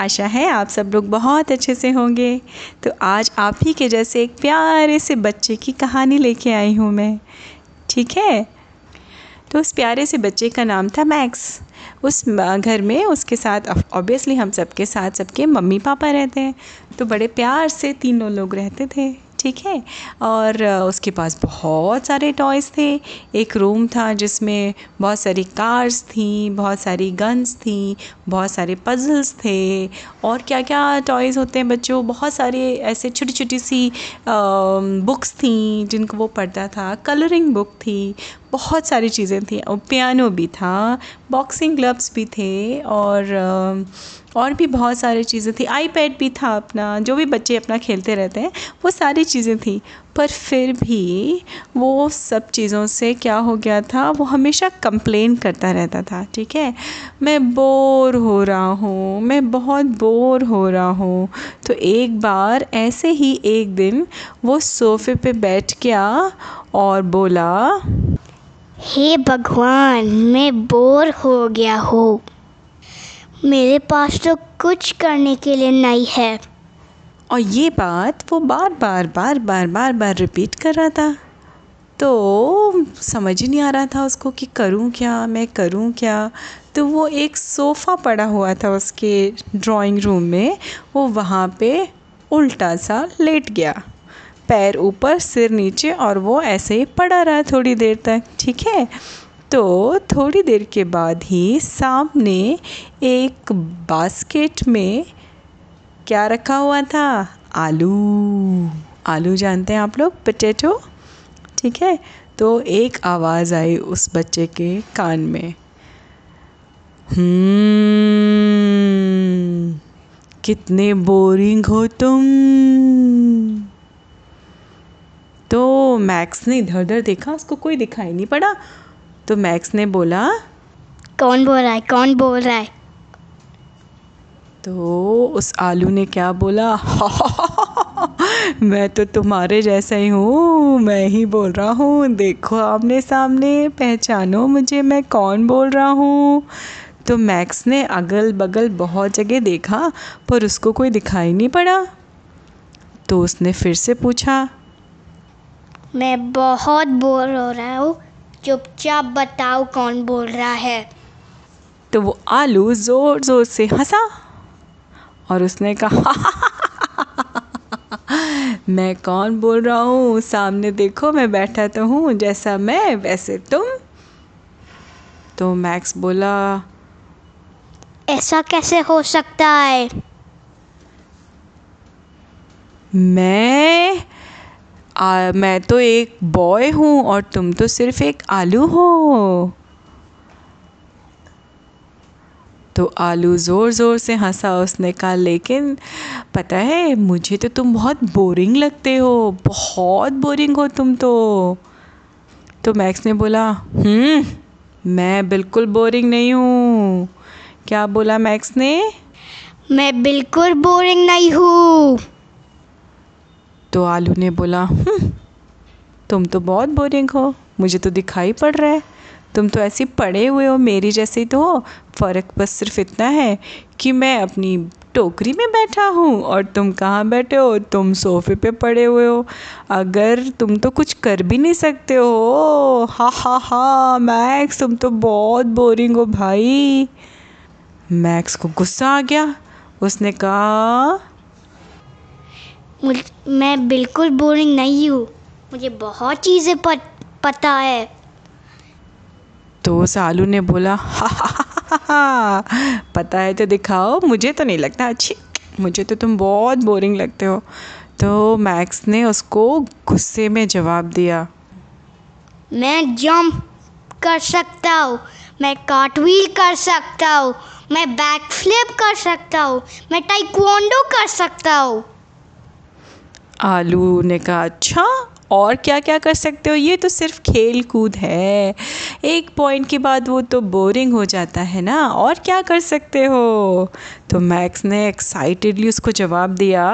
आशा है आप सब लोग बहुत अच्छे से होंगे। तो आज आप ही के जैसे एक प्यारे से बच्चे की कहानी लेके आई हूँ मैं। ठीक है? तो उस प्यारे से बच्चे का नाम था मैक्स। उस घर में उसके साथ ऑब्वियसली हम सबके साथ सबके मम्मी पापा रहते हैं। तो बड़े प्यार से तीनों लोग रहते थे। ठीक है। और उसके पास बहुत सारे टॉयज़ थे। एक रूम था जिसमें बहुत सारी कार्स थी, बहुत सारी गन्स थी, बहुत सारे पज़ल्स थे। और क्या क्या टॉयज़ होते हैं बच्चों? बहुत सारे ऐसे छोटी छोटी सी बुक्स थी जिनको वो पढ़ता था। कलरिंग बुक थी बहुत सारी चीज़ें थी। और पियानो भी था बॉक्सिंग ग्लव्स भी थे और और भी बहुत सारी चीज़ें थी। आईपैड भी था अपना, जो भी बच्चे अपना खेलते रहते हैं, वो सारी चीज़ें थी। पर फिर भी वो सब चीज़ों से क्या हो गया था, वो हमेशा कंप्लेन करता रहता था, ठीक है? मैं बोर हो रहा हूँ, मैं बहुत बोर हो रहा हूँ। तो एक बार ऐसे ही एक दिन वो सोफ़े पे बैठ गया और बोला हे भगवान, मैं बोर हो गया हूँ। मेरे पास तो कुछ करने के लिए नहीं है। और ये बात वो बार बार बार बार बार बार रिपीट कर रहा था। तो समझ ही नहीं आ रहा था उसको कि करूँ क्या, मैं करूँ क्या। तो वो एक सोफ़ा पड़ा हुआ था उसके ड्राइंग रूम में, वो वहाँ पे उल्टा सा लेट गया। पैर ऊपर, सिर नीचे और वो ऐसे ही पड़ा रहा थोड़ी देर तक, ठीक है? तो थोड़ी देर के बाद ही सामने एक बास्केट में क्या रखा हुआ था? आलू। आलू जानते हैं आप लोग? पटेटो ठीक है? तो एक आवाज़ आई उस बच्चे के कान में। हम्म कितने बोरिंग हो तुम। मैक्स ने इधर उधर देखा उसको कोई दिखाई नहीं पड़ा। तो मैक्स ने बोला कौन बोल रहा है? कौन बोल रहा है? तो उस आलू ने क्या बोला? मैं तो तुम्हारे जैसा ही हूँ मैं ही बोल रहा हूँ देखो आमने सामने पहचानो मुझे मैं कौन बोल रहा हूँ? तो मैक्स ने अगल बगल बहुत जगह देखा पर उसको कोई दिखाई नहीं पड़ा। तो उसने फिर से पूछा मैं बहुत बोर हो रहा हूँ। चुपचाप बताओ कौन बोल रहा है। तो वो आलू ज़ोर ज़ोर से हंसा और उसने कहा मैं कौन बोल रहा हूँ? सामने देखो मैं बैठा तो हूँ जैसा मैं वैसे तुम। तो मैक्स बोला ऐसा कैसे हो सकता है? मैं आ, मैं तो एक बॉय हूँ और तुम तो सिर्फ़ एक आलू हो। तो आलू ज़ोर ज़ोर से हंसा उसने कहा लेकिन पता है मुझे तो तुम बहुत बोरिंग लगते हो बहुत बोरिंग हो तुम तो। तो मैक्स ने बोला हम्म मैं बिल्कुल बोरिंग नहीं हूँ। क्या बोला मैक्स ने? मैं बिल्कुल बोरिंग नहीं हूँ। तो आलू ने बोला हम्म, तुम तो बहुत बोरिंग हो मुझे तो दिखाई पड़ रहा है। तुम तो ऐसे पड़े हुए हो मेरी जैसे तो हो। फ़र्क बस सिर्फ़ इतना है कि मैं अपनी टोकरी में बैठा हूँ और तुम कहाँ बैठे हो? तुम सोफ़े पे पड़े हुए हो। अगर तुम तो कुछ कर भी नहीं सकते हो। हा हा हा मैक्स तुम तो बहुत बोरिंग हो भाई। मैक्स को गुस्सा आ गया। उसने कहा मैं बिल्कुल बोरिंग नहीं हूँ। मुझे बहुत चीज़ें पत, पता है। तो सालू ने बोला हा हा हा हा पता है तो दिखाओ मुझे तो नहीं लगता अच्छी मुझे तो तुम बहुत बोरिंग लगते हो। तो मैक्स ने उसको गुस्से में जवाब दिया। मैं जंप कर सकता हूँ मैं कार्टव्हील कर सकता हूँ मैं बैक फ्लिप कर सकता हूँ मैं टाइक्वांडो कर सकता हूँ। आलू ने कहा अच्छा और क्या क्या कर सकते हो? ये तो सिर्फ़ खेल कूद है। एक पॉइंट के बाद वो तो बोरिंग हो जाता है ना। और क्या कर सकते हो? तो मैक्स ने एक्साइटेडली उसको जवाब दिया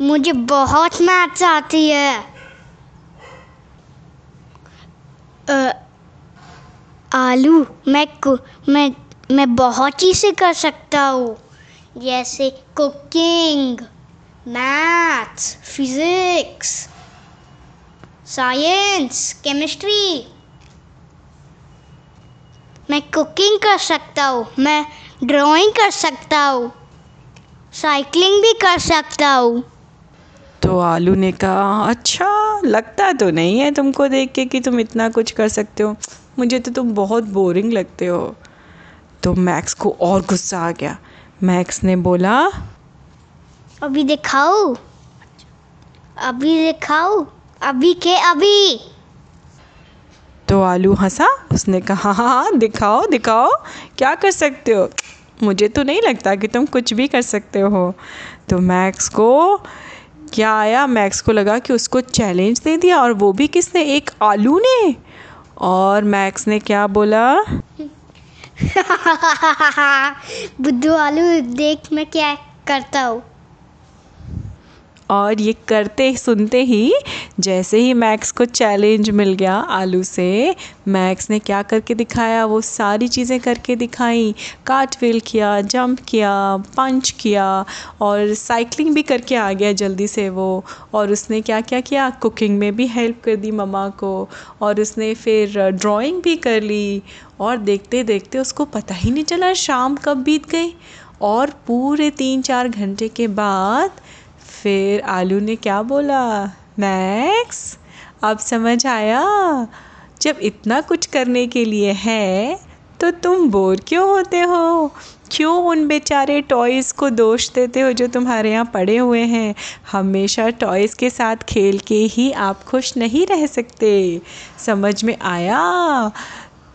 मुझे बहुत मैथ्स आती है। आ, आलू मैं मैं मैं बहुत चीज़ें कर सकता हूँ। जैसे cooking maths physics science chemistry मैं कुकिंग कर सकता हूँ, मैं ड्राइंग कर सकता हूँ साइकिलिंग भी कर सकता हूँ। तो आलू ने कहा अच्छा लगता तो नहीं है तुमको देख के कि तुम इतना कुछ कर सकते हो। मुझे तो तुम बहुत बोरिंग लगते हो। तो मैक्स को और गुस्सा आ गया। मैक्स ने बोला अभी दिखाओ। अभी दिखाओ। अभी के अभी। तो आलू हंसा? उसने कहा हाँ हाँ दिखाओ दिखाओ। क्या कर सकते हो? मुझे तो नहीं लगता कि तुम कुछ भी कर सकते हो। तो मैक्स को क्या आया? मैक्स को लगा कि उसको चैलेंज दे दिया और वो भी किसने? एक आलू ने। और मैक्स ने क्या बोला? बुद्धू आलू देख मैं क्या करता हूँ। और ये करते सुनते ही जैसे ही मैक्स को चैलेंज मिल गया आलू से, मैक्स ने क्या करके दिखाया? वो सारी चीज़ें करके दिखाई। कार्टविल किया जंप किया पंच किया और साइकिलिंग भी करके आ गया जल्दी से वो। और उसने क्या क्या किया? कुकिंग में भी हेल्प कर दी ममा को और उसने फिर ड्राइंग भी कर ली। और देखते देखते उसको पता ही नहीं चला शाम कब बीत गई। और पूरे तीन चार घंटे के बाद फिर आलू ने क्या बोला? मैक्स अब समझ आया। जब इतना कुछ करने के लिए है तो तुम बोर क्यों होते हो? क्यों उन बेचारे टॉयज़ को दोष देते हो जो तुम्हारे यहाँ पड़े हुए हैं? हमेशा टॉयज़ के साथ खेल के ही आप खुश नहीं रह सकते। समझ में आया?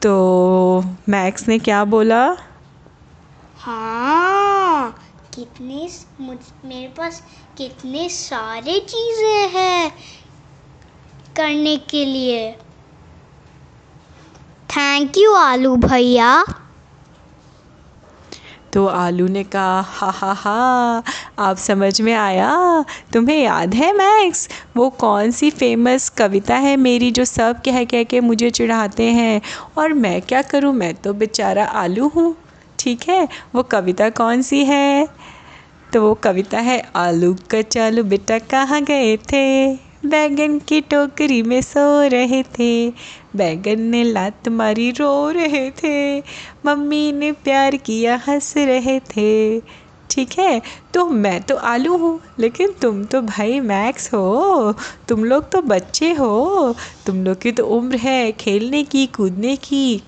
तो मैक्स ने क्या बोला? हाँ। कितने मुझ, मेरे पास कितने सारे चीज़ें हैं करने के लिए। थैंक यू आलू भैया। तो आलू ने कहा, हा हा हा, आप समझ में आया? तुम्हें याद है, मैक्स? वो कौन सी फ़ेमस कविता है मेरी जो सब कह कह के मुझे चिढ़ाते हैं? और मैं क्या करूँ? मैं तो बेचारा आलू हूँ। ठीक है? वो कविता कौन सी है? तो वो कविता है, आलू कचालू बेटा कहाँ गए थे? बैगन की टोकरी में सो रहे थे। बैगन ने लात मारी रो रहे थे। मम्मी ने प्यार किया, हंस रहे थे। ठीक है? तो मैं तो आलू हूँ, लेकिन तुम तो भाई मैक्स हो। तुम लोग तो बच्चे हो। तुम लोग की तो उम्र है, खेलने की, कूदने की।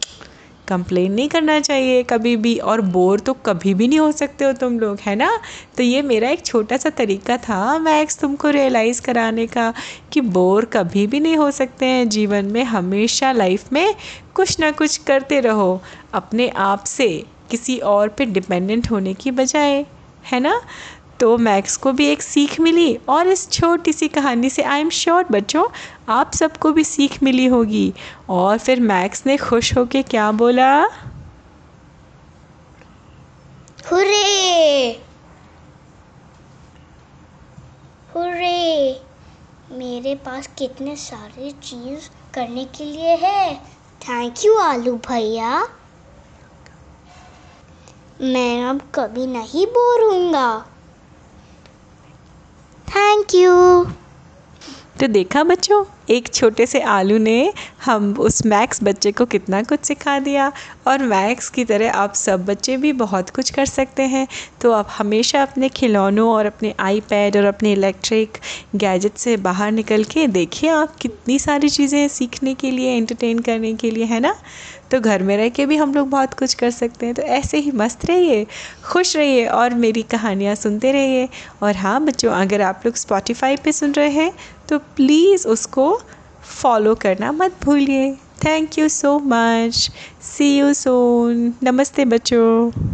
कंप्लेन नहीं करना चाहिए, कभी भी। और बोर तो कभी भी नहीं हो सकते हो तुम लोग, है ना? तो ये मेरा एक छोटा सा तरीका था मैक्स तुमको रियलाइज़ कराने का कि बोर कभी भी नहीं हो सकते हैं। जीवन में हमेशा लाइफ में कुछ ना कुछ करते रहो। अपने आप से किसी और पे डिपेंडेंट होने की बजाय, है ना? तो मैक्स को भी एक सीख मिली और इस छोटी सी कहानी से आई एम श्योर बच्चों, आप सबको भी सीख मिली होगी। और फिर मैक्स ने खुश होके क्या बोला? हुर्रे हुर्रे मेरे पास कितने सारे चीज़ करने के लिए है। थैंक यू आलू भैया। मैं अब कभी नहीं बोर हूँगा थैंक यू तो देखा बच्चों? एक छोटे से आलू ने हम उस मैक्स बच्चे को कितना कुछ सिखा दिया। और मैक्स की तरह आप सब बच्चे भी बहुत कुछ कर सकते हैं। तो आप हमेशा अपने खिलौनों और अपने आईपैड और अपने इलेक्ट्रिक गैजेट से बाहर निकल के देखिए आप कितनी सारी चीज़ें सीखने के लिए एंटरटेन करने के लिए, है ना? तो घर में रह के भी हम लोग बहुत कुछ कर सकते हैं। तो ऐसे ही मस्त रहिए, खुश रहिए और मेरी कहानियाँ सुनते रहिए। और हाँ बच्चों, अगर आप लोग स्पॉटिफाई पे सुन रहे हैं तो प्लीज़ उसको फॉलो करना मत भूलिए। Thank you so much see you soon नमस्ते बच्चों।